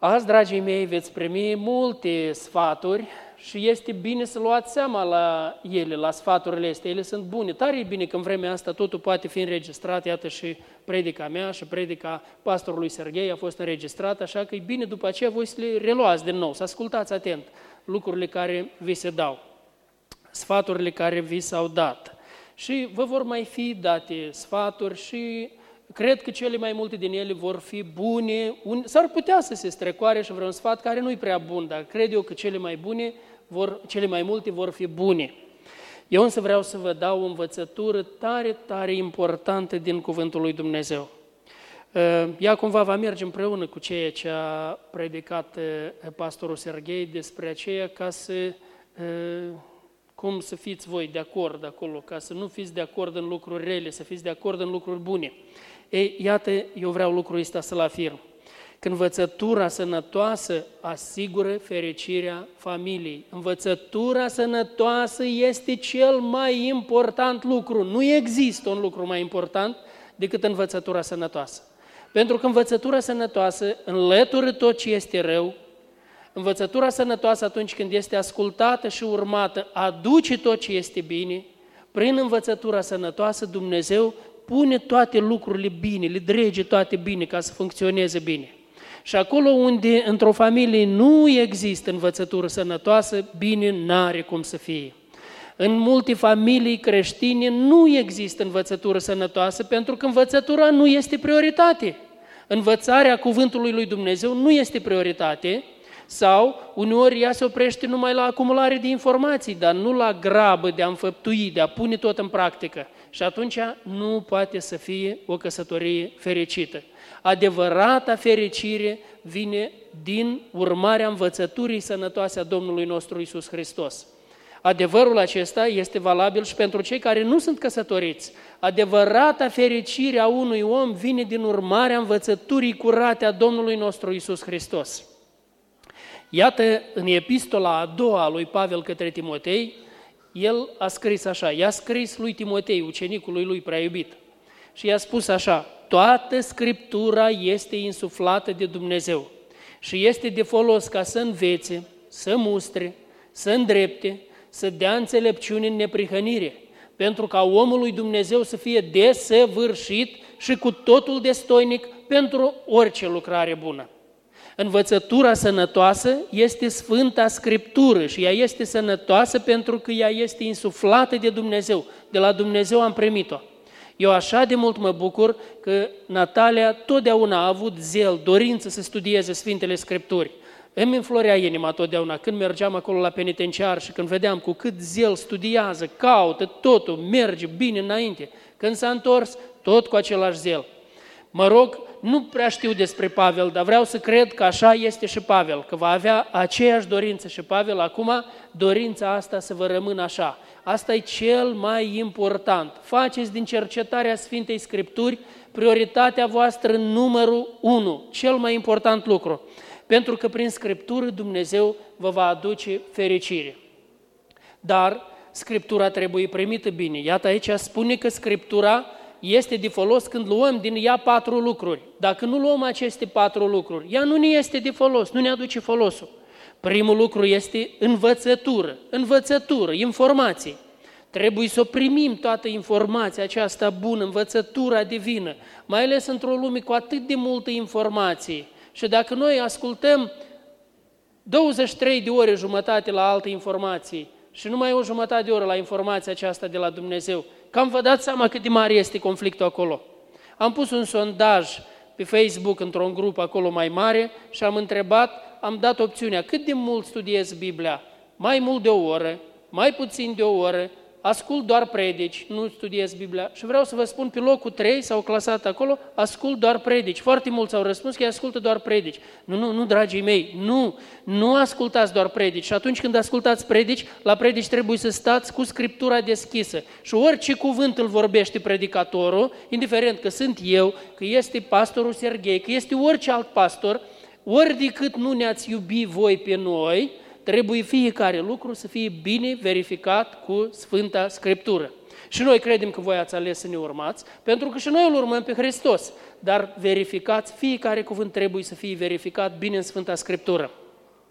Azi, dragii mei, veți primi multe sfaturi și este bine să luați seama la ele, la sfaturile astea. Ele sunt bune. Tare e bine că în vremea asta totul poate fi înregistrat. Iată și predica mea și predica pastorului Serghei a fost înregistrată, așa că e bine după aceea voi să le reluați din nou, să ascultați atent lucrurile care vi se dau, sfaturile care vi s-au dat. Și vă vor mai fi date sfaturi și cred că cele mai multe din ele vor fi bune. S-ar putea să se strecoare și vreun sfat care nu-i prea bun, dar cred eu că cele mai bune, vor, cele mai multe vor fi bune. Eu însă vreau să vă dau o învățătură tare, tare importantă din Cuvântul lui Dumnezeu. Uh, ea cumva va merge împreună cu ceea ce a predicat uh, pastorul Serghei despre aceea ca să uh, cum să fiți voi de acord acolo, ca să nu fiți de acord în lucruri rele, să fiți de acord în lucruri bune. Ei, iată, eu vreau lucrul ăsta să-l afirm. Că învățătura sănătoasă asigură fericirea familiei. Învățătura sănătoasă este cel mai important lucru. Nu există un lucru mai important decât învățătura sănătoasă. Pentru că învățătura sănătoasă înlătură tot ce este rău, învățătura sănătoasă atunci când este ascultată și urmată aduce tot ce este bine, prin învățătura sănătoasă Dumnezeu pune toate lucrurile bine, le drege toate bine ca să funcționeze bine. Și acolo unde într-o familie nu există învățătură sănătoasă, bine n-are cum să fie. În multe familii creștine nu există învățătură sănătoasă pentru că învățătura nu este prioritate. Învățarea cuvântului lui Dumnezeu nu este prioritate sau uneori ea se oprește numai la acumulare de informații, dar nu la grabă de a înfăptui, de a pune tot în practică. Și atunci nu poate să fie o căsătorie fericită. Adevărata fericire vine din urmarea învățăturii sănătoase a Domnului nostru Isus Hristos. Adevărul acesta este valabil și pentru cei care nu sunt căsătoriți. Adevărata fericire a unui om vine din urmarea învățăturii curate a Domnului nostru Isus Hristos. Iată, în epistola a doua a lui Pavel către Timotei, el a scris așa, i-a scris lui Timotei, ucenicului lui prea iubit, și i-a spus așa, toată Scriptura este insuflată de Dumnezeu și este de folos ca să învețe, să mustre, să îndrepte, să dea înțelepciune în neprihănire, pentru ca omul lui Dumnezeu să fie desăvârșit și cu totul destoinic pentru orice lucrare bună. Învățătura sănătoasă este Sfânta Scriptură și ea este sănătoasă pentru că ea este insuflată de Dumnezeu. De la Dumnezeu am primit-o. Eu așa de mult mă bucur că Natalia totdeauna a avut zel, dorință să studieze Sfintele Scripturi. Îmi înflorea inima totdeauna când mergeam acolo la penitenciar și când vedeam cu cât zel studiază, caută totul, merge bine înainte. Când s-a întors, tot cu același zel. Mă rog, nu prea știu despre Pavel, dar vreau să cred că așa este și Pavel, că va avea aceeași dorință și Pavel acum, dorința asta să vă rămână așa. Asta e cel mai important. Faceți din cercetarea Sfintei Scripturi prioritatea voastră numărul unu, cel mai important lucru. Pentru că prin Scriptură Dumnezeu vă va aduce fericire. Dar Scriptura trebuie primită bine. Iată aici spune că Scriptura este de folos când luăm din ea patru lucruri. Dacă nu luăm aceste patru lucruri, ea nu ne este de folos, nu ne aduce folosul. Primul lucru este învățătură, învățătură, informație. Trebuie să o primim toată informația aceasta bună, învățătura divină, mai ales într-o lume cu atât de multă informație. Și dacă noi ascultăm 23 de ore jumătate la alte informații și numai o jumătate de oră la informația aceasta de la Dumnezeu, cam vă dați seama cât de mare este conflictul acolo. Am pus un sondaj pe Facebook într-un grup acolo mai mare și am întrebat, am dat opțiunea cât de mult studiez Biblia? Mai mult de o oră, mai puțin de o oră, ascult doar predici, nu studiez Biblia și vreau să vă spun, pe locul 3 s-au clasat acolo, ascult doar predici. Foarte mulți au răspuns că ascultă doar predici. Nu, nu, nu, dragii mei, nu, nu ascultați doar predici. Și atunci când ascultați predici, la predici trebuie să stați cu Scriptura deschisă. Și orice cuvânt îl vorbește predicatorul, indiferent că sunt eu, că este pastorul Serghei, că este orice alt pastor, ori decât nu ne-ați iubi voi pe noi, trebuie fiecare lucru să fie bine verificat cu Sfânta Scriptură. Și noi credem că voi ați ales să ne urmați, pentru că și noi îl urmăm pe Hristos. Dar verificați, fiecare cuvânt trebuie să fie verificat bine în Sfânta Scriptură.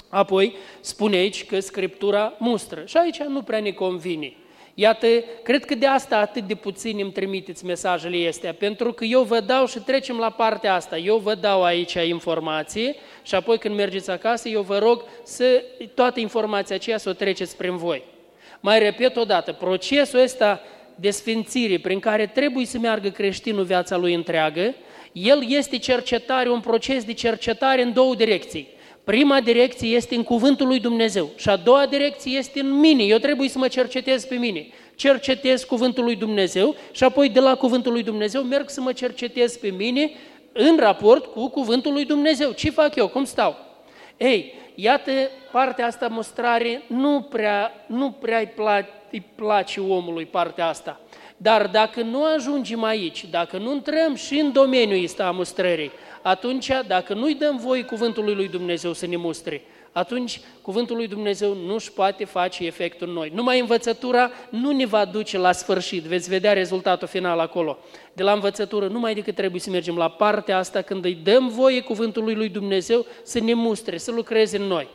Apoi spune aici că Scriptura mustră. Și aici nu prea ne convine. Iată, cred că de asta atât de puțin îmi trimiteți mesajele astea, pentru că eu vă dau și trecem la partea asta, eu vă dau aici informație și apoi când mergeți acasă, eu vă rog să toată informația aceea să o treceți prin voi. Mai repet o dată, procesul ăsta de sfințire prin care trebuie să meargă creștinul viața lui întreagă, el este cercetare, un proces de cercetare în două direcții. Prima direcție este în cuvântul lui Dumnezeu și a doua direcție este în mine. Eu trebuie să mă cercetez pe mine. Cercetez cuvântul lui Dumnezeu și apoi de la cuvântul lui Dumnezeu merg să mă cercetez pe mine în raport cu cuvântul lui Dumnezeu. Ce fac eu? Cum stau? Ei, iată partea asta mostrare nu prea, nu prea îi, place, îi place omului partea asta. Dar dacă nu ajungem aici, dacă nu intrăm și în domeniul ăsta a mustrării, atunci, dacă nu-i dăm voi cuvântului lui Dumnezeu să ne mustre, atunci cuvântul lui Dumnezeu nu își poate face efectul în noi. Numai învățătura nu ne va duce la sfârșit, veți vedea rezultatul final acolo. De la învățătură numai decât trebuie să mergem la partea asta când îi dăm voie cuvântului lui Dumnezeu să ne mustre, să lucreze în noi.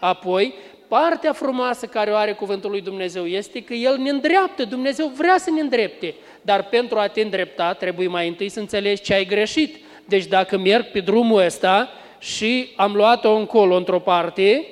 Apoi, partea frumoasă care o are cuvântul lui Dumnezeu este că El ne îndreaptă, Dumnezeu vrea să ne îndrepte, dar pentru a te îndrepta trebuie mai întâi să înțelegi ce ai greșit, deci dacă merg pe drumul ăsta și am luat-o încolo într-o parte,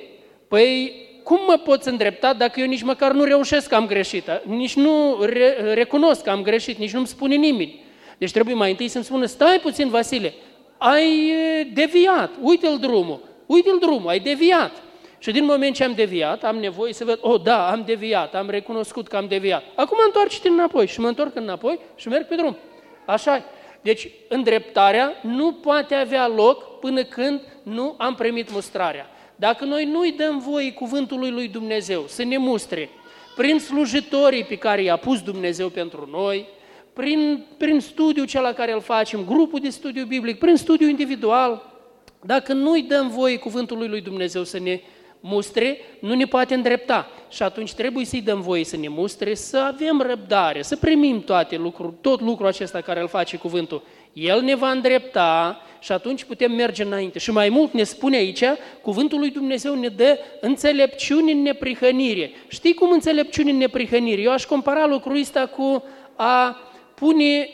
păi cum mă pot îndrepta dacă eu nici măcar nu reușesc că am greșit, nici nu re- recunosc că am greșit, nici nu-mi spune nimeni. Deci trebuie mai întâi să-mi spună, stai puțin, Vasile, ai deviat, uite-l drumul, uite-l drumul, ai deviat. Și din moment ce am deviat, am nevoie să văd, oh da, am deviat, am recunoscut că am deviat. Acum întoarce-te înapoi și mă întorc înapoi și merg pe drum. așa deci, îndreptarea nu poate avea loc până când nu am primit mustrarea. Dacă noi nu-i dăm voie cuvântului lui Dumnezeu să ne mustre prin slujitorii pe care i-a pus Dumnezeu pentru noi, prin, prin studiul cel la care îl facem, grupul de studiu biblic, prin studiu individual, dacă nu-i dăm voie cuvântului lui Dumnezeu să ne mustre, nu ne poate îndrepta. Și atunci trebuie să-i dăm voie să ne mustre, să avem răbdare, să primim toate lucruri, tot lucrul acesta care îl face cuvântul. El ne va îndrepta și atunci putem merge înainte. Și mai mult ne spune aici, cuvântul lui Dumnezeu ne dă înțelepciune în neprihănire. Știi cum înțelepciune în neprihănire? Eu aș compara lucrul ăsta cu a pune e,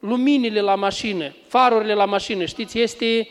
luminile la mașină, farurile la mașină. Știți, este e,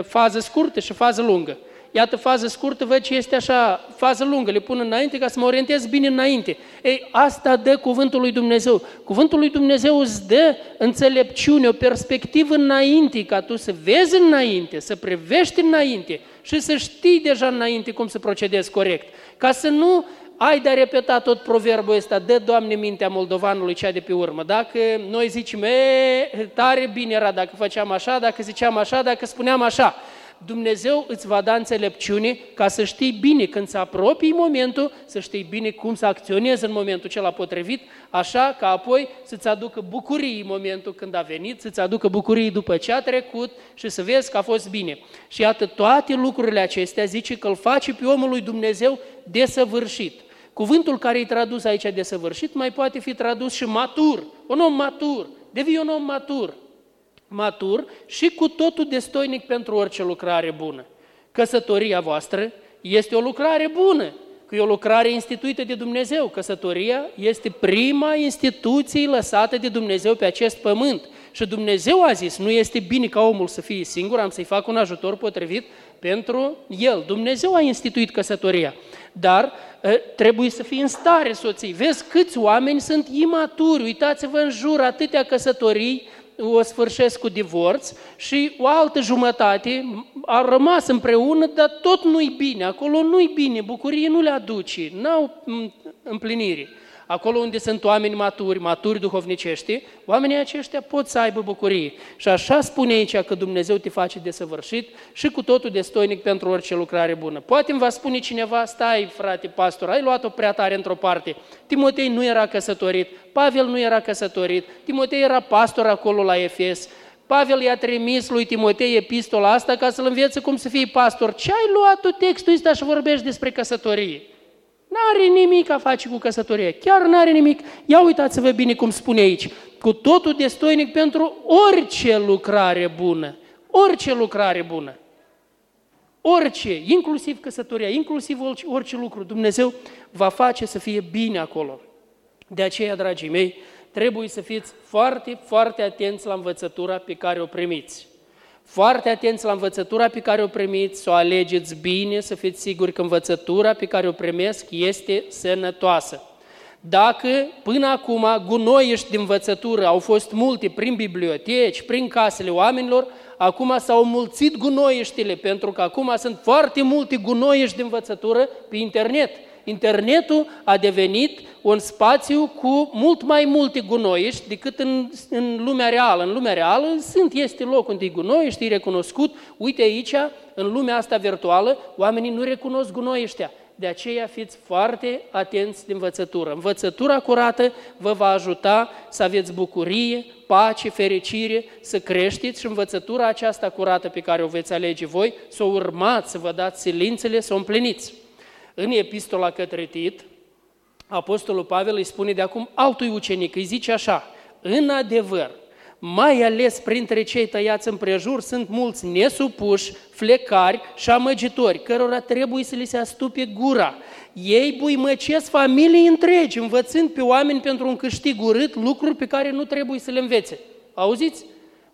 fază scurtă și fază lungă iată fază scurtă, văd ce este așa, fază lungă, le pun înainte ca să mă orientez bine înainte. Ei, asta dă cuvântul lui Dumnezeu. Cuvântul lui Dumnezeu îți dă înțelepciune, o perspectivă înainte, ca tu să vezi înainte, să prevești înainte și să știi deja înainte cum să procedezi corect. Ca să nu ai de a repeta tot proverbul ăsta, dă, Doamne, mintea moldovanului cea de pe urmă. Dacă noi zicem, e, tare bine era dacă făceam așa, dacă ziceam așa, dacă spuneam așa. Dumnezeu îți va da înțelepciune ca să știi bine când se apropii momentul, să știi bine cum să acționezi în momentul cel potrivit, așa că apoi să-ți aducă bucurii în momentul când a venit, să-ți aducă bucurii după ce a trecut și să vezi că a fost bine. Și iată, toate lucrurile acestea zice că îl face pe omul lui Dumnezeu desăvârșit. Cuvântul care e tradus aici desăvârșit mai poate fi tradus și matur, un om matur, devii un om matur, matur și cu totul destoinic pentru orice lucrare bună. Căsătoria voastră este o lucrare bună, că e o lucrare instituită de Dumnezeu. Căsătoria este prima instituție lăsată de Dumnezeu pe acest pământ. Și Dumnezeu a zis, nu este bine ca omul să fie singur, am să-i fac un ajutor potrivit pentru el. Dumnezeu a instituit căsătoria, dar ă, trebuie să fie în stare soții. Vezi câți oameni sunt imaturi, uitați-vă în jur, atâtea căsătorii o sfârșesc cu divorț și o altă jumătate a rămas împreună, dar tot nu-i bine, acolo nu-i bine, bucurie nu le aduce, n-au împlinire. Acolo unde sunt oameni maturi, maturi duhovnicești, oamenii aceștia pot să aibă bucurie. Și așa spune aici că Dumnezeu te face desăvârșit și cu totul destoinic pentru orice lucrare bună. Poate îmi va spune cineva, stai frate pastor, ai luat-o prea tare într-o parte. Timotei nu era căsătorit, Pavel nu era căsătorit, Timotei era pastor acolo la Efes, Pavel i-a trimis lui Timotei epistola asta ca să-l învețe cum să fie pastor. Ce ai luat tu textul ăsta și vorbești despre căsătorie? N-are nimic a face cu căsătoria, chiar n-are nimic. Ia uitați-vă bine cum spune aici, cu totul destoinic pentru orice lucrare bună. Orice lucrare bună. Orice, inclusiv căsătoria, inclusiv orice, orice lucru, Dumnezeu va face să fie bine acolo. De aceea, dragii mei, trebuie să fiți foarte, foarte atenți la învățătura pe care o primiți. Foarte atenți la învățătura pe care o primiți, să o alegeți bine, să fiți siguri că învățătura pe care o primesc este sănătoasă. Dacă până acum gunoiești de învățătură au fost multe prin biblioteci, prin casele oamenilor, acum s-au mulțit gunoieștile, pentru că acum sunt foarte multe gunoiești de învățătură pe internet. Internetul a devenit un spațiu cu mult mai multe gunoiești decât în, în lumea reală. În lumea reală sunt, este loc unde e gunoiești, e recunoscut. Uite aici, în lumea asta virtuală, oamenii nu recunosc gunoieștia. De aceea fiți foarte atenți de învățătură. Învățătura curată vă va ajuta să aveți bucurie, pace, fericire, să creșteți și învățătura aceasta curată pe care o veți alege voi, să o urmați, să vă dați silințele, să o împliniți. În epistola către Tit, Apostolul Pavel îi spune de acum altui ucenic, îi zice așa, în adevăr, mai ales printre cei tăiați împrejur sunt mulți nesupuși, flecari și amăgitori, cărora trebuie să li se astupe gura. Ei buimăcesc familii întregi, învățând pe oameni pentru un câștig urât lucruri pe care nu trebuie să le învețe. Auziți?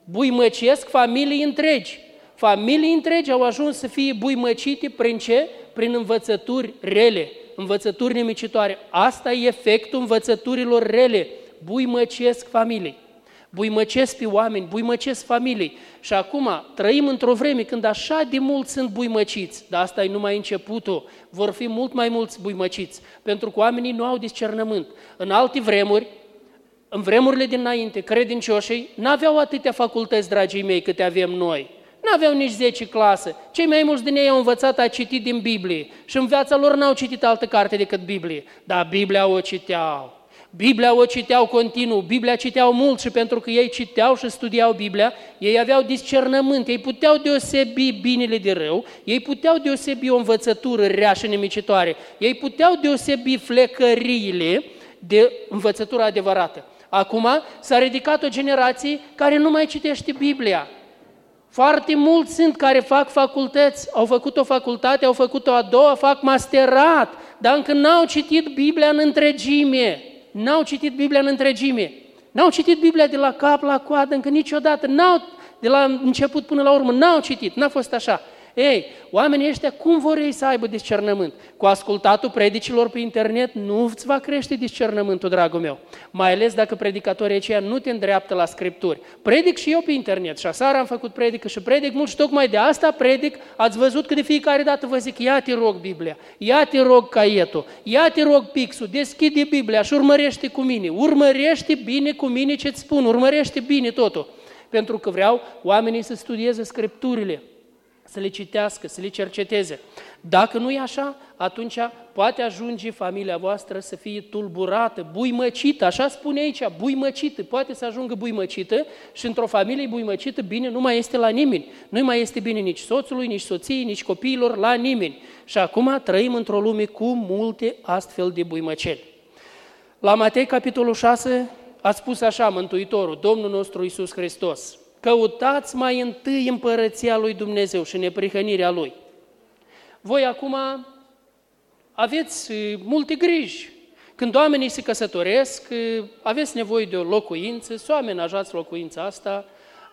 Buimăcesc familii întregi. Familii întregi au ajuns să fie buimăcite prin ce? Prin învățături rele, învățături nemicitoare. Asta e efectul învățăturilor rele. Buimăcesc familii buimăcesc pe oameni, buimăcesc familii. Și acum trăim într-o vreme când așa de mulți sunt buimăciți, dar asta e numai începutul, vor fi mult mai mulți buimăciți, pentru că oamenii nu au discernământ. În alte vremuri, în vremurile dinainte, credincioșii n-aveau atâtea facultăți, dragii mei, câte avem noi. N-aveau nici 10 clasă. Cei mai mulți din ei au învățat a citi din Biblie și în viața lor n-au citit altă carte decât Biblie. Dar Biblia o citeau. Biblia o citeau continuu, Biblia citeau mult și pentru că ei citeau și studiau Biblia, ei aveau discernământ, ei puteau deosebi binele de rău, ei puteau deosebi o învățătură rea și nemicitoare, ei puteau deosebi flecăriile de învățătura adevărată. Acum s-a ridicat o generație care nu mai citește Biblia. Foarte mulți sunt care fac facultăți, au făcut o facultate, au făcut o a doua, fac masterat, dar încă n-au citit Biblia în întregime. N-au citit Biblia în întregime, n-au citit Biblia de la cap la coadă încă niciodată, n-au, de la început până la urmă, n-au citit, n-a fost așa. Ei, oamenii ăștia cum vor ei să aibă discernământ? Cu ascultatul predicilor pe internet nu îți va crește discernământul, dragul meu. Mai ales dacă predicatorii aceia nu te îndreaptă la scripturi. Predic și eu pe internet și aseară am făcut predică și predic mult și tocmai de asta predic. Ați văzut că de fiecare dată vă zic, ia te rog Biblia, ia te rog caietul, ia te rog pixul, deschide Biblia și urmărește cu mine. Urmărește bine cu mine ce-ți spun, urmărește bine totul. Pentru că vreau oamenii să studieze scripturile să le citească, să le cerceteze. Dacă nu e așa, atunci poate ajunge familia voastră să fie tulburată, buimăcită, așa spune aici, buimăcită, poate să ajungă buimăcită și într-o familie buimăcită bine nu mai este la nimeni. Nu mai este bine nici soțului, nici soției, nici copiilor, la nimeni. Și acum trăim într-o lume cu multe astfel de buimăceli. La Matei, capitolul 6, a spus așa Mântuitorul, Domnul nostru Iisus Hristos, Căutați mai întâi împărăția lui Dumnezeu și neprihănirea lui. Voi acum aveți multe griji. Când oamenii se căsătoresc, aveți nevoie de o locuință, să o amenajați locuința asta,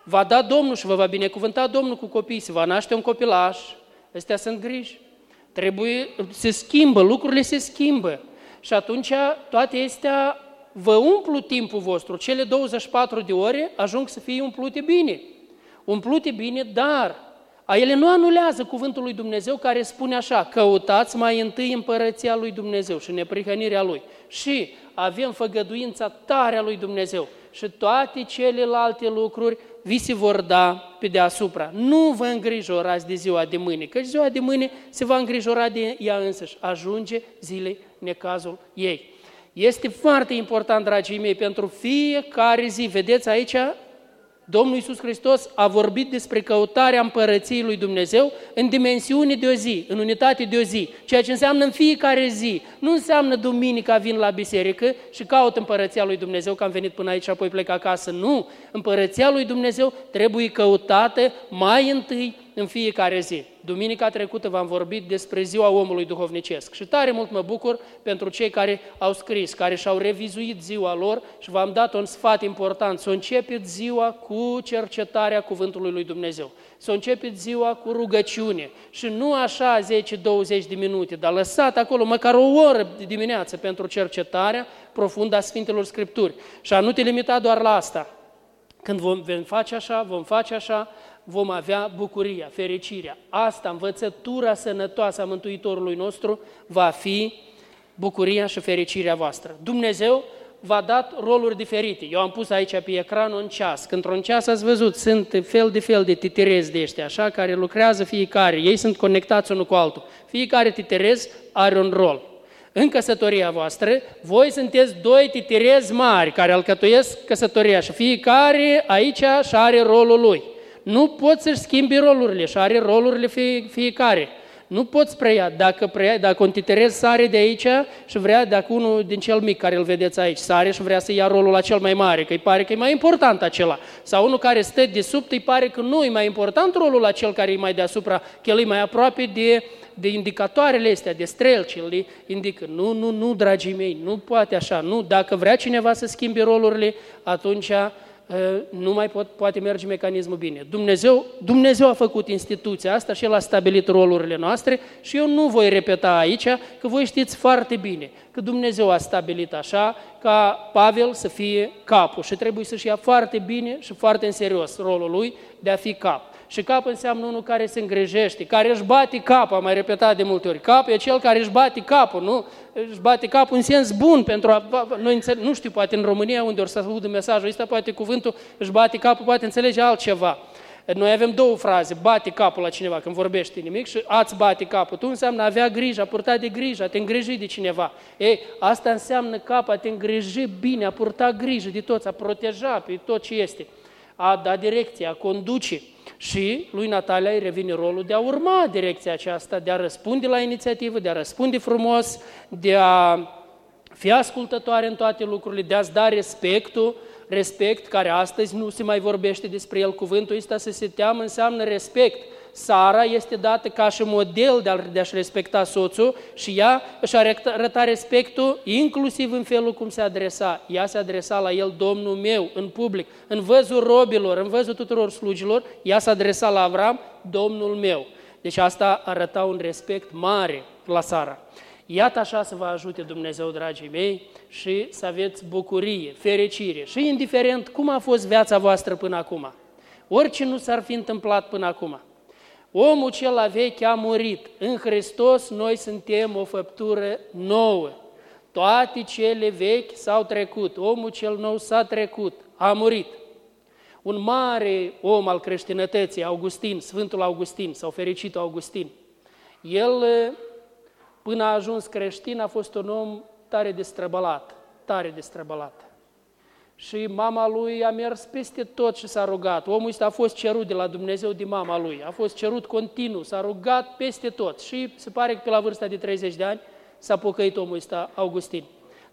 va da Domnul și vă va binecuvânta Domnul cu copii, se va naște un copilaș, astea sunt griji. Trebuie, se schimbă, lucrurile se schimbă. Și atunci toate astea vă umplu timpul vostru, cele 24 de ore ajung să fie umplute bine. Umplute bine, dar a ele nu anulează cuvântul lui Dumnezeu care spune așa, căutați mai întâi împărăția lui Dumnezeu și neprihănirea lui. Și avem făgăduința tare a lui Dumnezeu și toate celelalte lucruri vi se vor da pe deasupra. Nu vă îngrijorați de ziua de mâine, că ziua de mâine se va îngrijora de ea însăși. Ajunge zilei necazul ei. Este foarte important, dragii mei, pentru fiecare zi. Vedeți aici, Domnul Iisus Hristos a vorbit despre căutarea împărăției lui Dumnezeu în dimensiune de o zi, în unitate de o zi, ceea ce înseamnă în fiecare zi. Nu înseamnă duminica vin la biserică și caut împărăția lui Dumnezeu, că am venit până aici și apoi plec acasă. Nu! Împărăția lui Dumnezeu trebuie căutată mai întâi în fiecare zi. Duminica trecută v-am vorbit despre ziua omului duhovnicesc și tare mult mă bucur pentru cei care au scris, care și-au revizuit ziua lor și v-am dat un sfat important, să începeți ziua cu cercetarea cuvântului lui Dumnezeu, să începeți ziua cu rugăciune și nu așa 10-20 de minute, dar lăsat acolo măcar o oră de dimineață pentru cercetarea profundă a Sfintelor Scripturi și a nu te limita doar la asta. Când vom face așa, vom face așa, vom avea bucuria, fericirea. Asta, învățătura sănătoasă a Mântuitorului nostru, va fi bucuria și fericirea voastră. Dumnezeu v-a dat roluri diferite. Eu am pus aici pe ecran un ceas. Când într-un ceas ați văzut, sunt fel de fel de titirezi de ăștia, așa, care lucrează fiecare. Ei sunt conectați unul cu altul. Fiecare titirez are un rol. În căsătoria voastră, voi sunteți doi titirezi mari care alcătuiesc căsătoria și fiecare aici și are rolul lui. Nu poți să-și schimbi rolurile și are rolurile fie, fiecare. Nu poți preia. Dacă, preia, dacă un titerez sare de aici și vrea, dacă unul din cel mic care îl vedeți aici sare și vrea să ia rolul la cel mai mare, că îi pare că e mai important acela. Sau unul care stă de sub, îi pare că nu e mai important rolul la cel care e mai deasupra, că el e mai aproape de, de indicatoarele astea, de strelci, îl indică. Nu, nu, nu, dragii mei, nu poate așa. Nu, dacă vrea cineva să schimbe rolurile, atunci Ă, nu mai pot, poate merge mecanismul bine. Dumnezeu, Dumnezeu a făcut instituția asta și El a stabilit rolurile noastre și eu nu voi repeta aici, că voi știți foarte bine că Dumnezeu a stabilit așa ca Pavel să fie capul și trebuie să-și ia foarte bine și foarte în serios rolul lui de a fi cap. Și cap înseamnă unul care se îngrijește, care își bate capul, am mai repetat de multe ori. Cap e cel care își bate capul, nu? Își bate capul în sens bun pentru a... Noi nu știu, poate în România, unde ori să audă mesajul ăsta, poate cuvântul își bate capul, poate înțelege altceva. Noi avem două fraze, bate capul la cineva când vorbește nimic și ați bate capul. Tu înseamnă a avea grijă, a purta de grijă, a te îngriji de cineva. Ei, asta înseamnă cap, a te îngriji bine, a purta grijă de toți, a proteja pe tot ce este, a da direcție, a conduce. Și lui Natalia îi revine rolul de a urma direcția aceasta, de a răspunde la inițiativă, de a răspunde frumos, de a fi ascultătoare în toate lucrurile, de a-ți da respectul, respect care astăzi nu se mai vorbește despre el. Cuvântul ăsta să se teamă înseamnă respect. Sara este dată ca și model de a-și respecta soțul și ea își arăta respectul inclusiv în felul cum se adresa. Ea se adresa la el, Domnul meu, în public, în văzul robilor, în văzul tuturor slugilor, ea se adresa la Avram, Domnul meu. Deci asta arăta un respect mare la Sara. Iată așa să vă ajute Dumnezeu, dragii mei, și să aveți bucurie, fericire și indiferent cum a fost viața voastră până acum. Orice nu s-ar fi întâmplat până acum. Omul cel vechi a murit. În Hristos noi suntem o făptură nouă. Toate cele vechi s-au trecut. Omul cel nou s-a trecut, a murit. Un mare om al creștinătății, Augustin, Sfântul Augustin sau fericitul Augustin, el, până a ajuns creștin, a fost un om tare destrăbălat, tare destrăbălat și mama lui a mers peste tot și s-a rugat. Omul ăsta a fost cerut de la Dumnezeu de mama lui, a fost cerut continuu, s-a rugat peste tot și se pare că pe la vârsta de 30 de ani s-a pocăit omul ăsta, Augustin.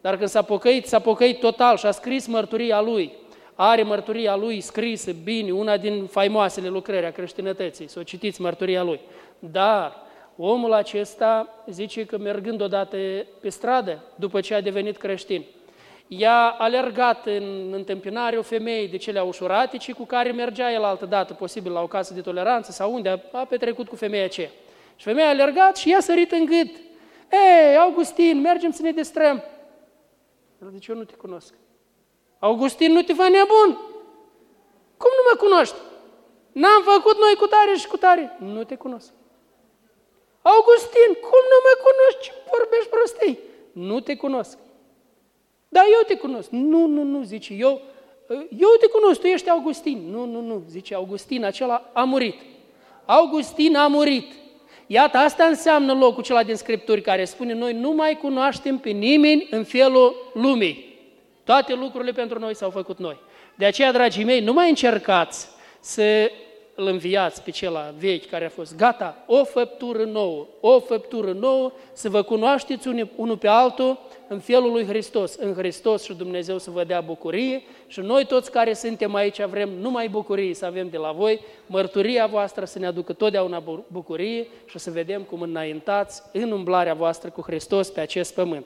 Dar când s-a pocăit, s-a pocăit total și a scris mărturia lui. Are mărturia lui scrisă, bine, una din faimoasele lucrări a creștinătății, să o citiți mărturia lui. Dar omul acesta zice că mergând odată pe stradă, după ce a devenit creștin, i-a alergat în întâmpinare o femeie de cele ușurate, ci cu care mergea el altă dată, posibil la o casă de toleranță sau unde a, a petrecut cu femeia aceea. Și femeia a alergat și i-a sărit în gât. Ei, Augustin, mergem să ne distrăm. El zice, eu nu te cunosc. Augustin, nu te va nebun. Cum nu mă cunoști? N-am făcut noi cu tare și cu tare. Nu te cunosc. Augustin, cum nu mă cunoști? Ce vorbești prostii? Nu te cunosc. Da, eu te cunosc. Nu, nu, nu, zice, eu, eu te cunosc, tu ești Augustin. Nu, nu, nu, zice, Augustin acela a murit. Augustin a murit. Iată, asta înseamnă locul acela din Scripturi care spune, noi nu mai cunoaștem pe nimeni în felul lumii. Toate lucrurile pentru noi s-au făcut noi. De aceea, dragii mei, nu mai încercați să îl înviați pe cela vechi care a fost gata, o făptură nouă, o făptură nouă, să vă cunoașteți unul pe altul în felul lui Hristos, în Hristos și Dumnezeu să vă dea bucurie și noi toți care suntem aici vrem numai bucurie să avem de la voi, mărturia voastră să ne aducă totdeauna bucurie și să vedem cum înaintați în umblarea voastră cu Hristos pe acest pământ.